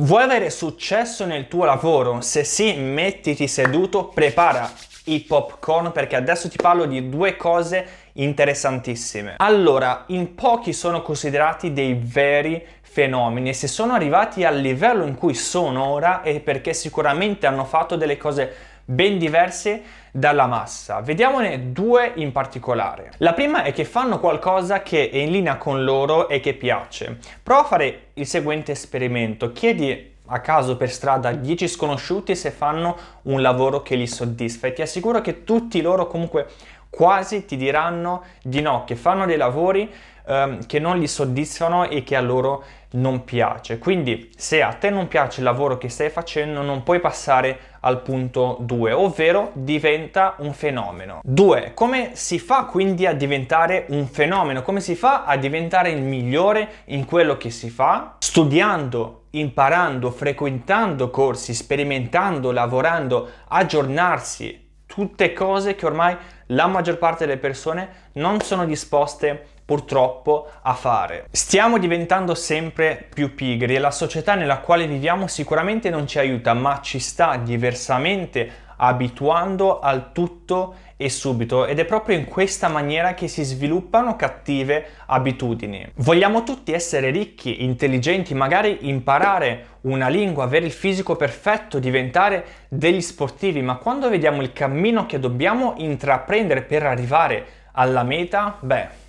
Vuoi avere successo nel tuo lavoro? Se sì, mettiti seduto, prepara i popcorn perché adesso ti parlo di due cose interessantissime. Allora, in pochi sono considerati dei veri fenomeni e se sono arrivati al livello in cui sono ora è perché sicuramente hanno fatto delle cose ben diverse dalla massa. Vediamone due in particolare. La prima è che fanno qualcosa che è in linea con loro e che piace. Prova a fare il seguente esperimento. Chiedi a caso per strada 10 sconosciuti se fanno un lavoro che li soddisfa e ti assicuro che tutti loro comunque quasi ti diranno di no, che fanno dei lavori ehm, che non li soddisfano e che a loro non piace. Quindi se a te non piace il lavoro che stai facendo non puoi passare al punto 2, ovvero diventa un fenomeno. 2. Come si fa quindi a diventare un fenomeno? Come si fa a diventare il migliore in quello che si fa? Studiando, imparando, frequentando corsi, sperimentando, lavorando, aggiornarsi, tutte cose che ormai la maggior parte delle persone non sono disposte purtroppo a fare. Stiamo diventando sempre più pigri e la società nella quale viviamo sicuramente non ci aiuta, ma ci sta diversamente abituando al tutto e subito ed è proprio in questa maniera che si sviluppano cattive abitudini. Vogliamo tutti essere ricchi, intelligenti, magari imparare una lingua, avere il fisico perfetto, diventare degli sportivi, ma quando vediamo il cammino che dobbiamo intraprendere per arrivare alla meta, beh,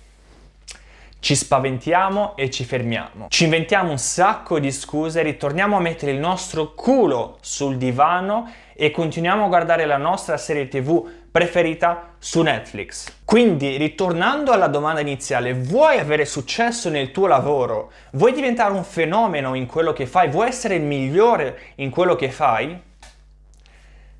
ci spaventiamo e ci fermiamo. Ci inventiamo un sacco di scuse, ritorniamo a mettere il nostro culo sul divano e continuiamo a guardare la nostra serie tv preferita su Netflix. Quindi, ritornando alla domanda iniziale, vuoi avere successo nel tuo lavoro? Vuoi diventare un fenomeno in quello che fai? Vuoi essere il migliore in quello che fai?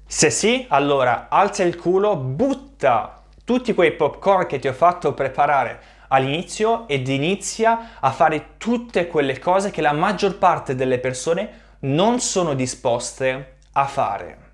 Se sì, allora alza il culo, butta tutti quei popcorn che ti ho fatto preparare all'inizio ed inizia a fare tutte quelle cose che la maggior parte delle persone non sono disposte a fare.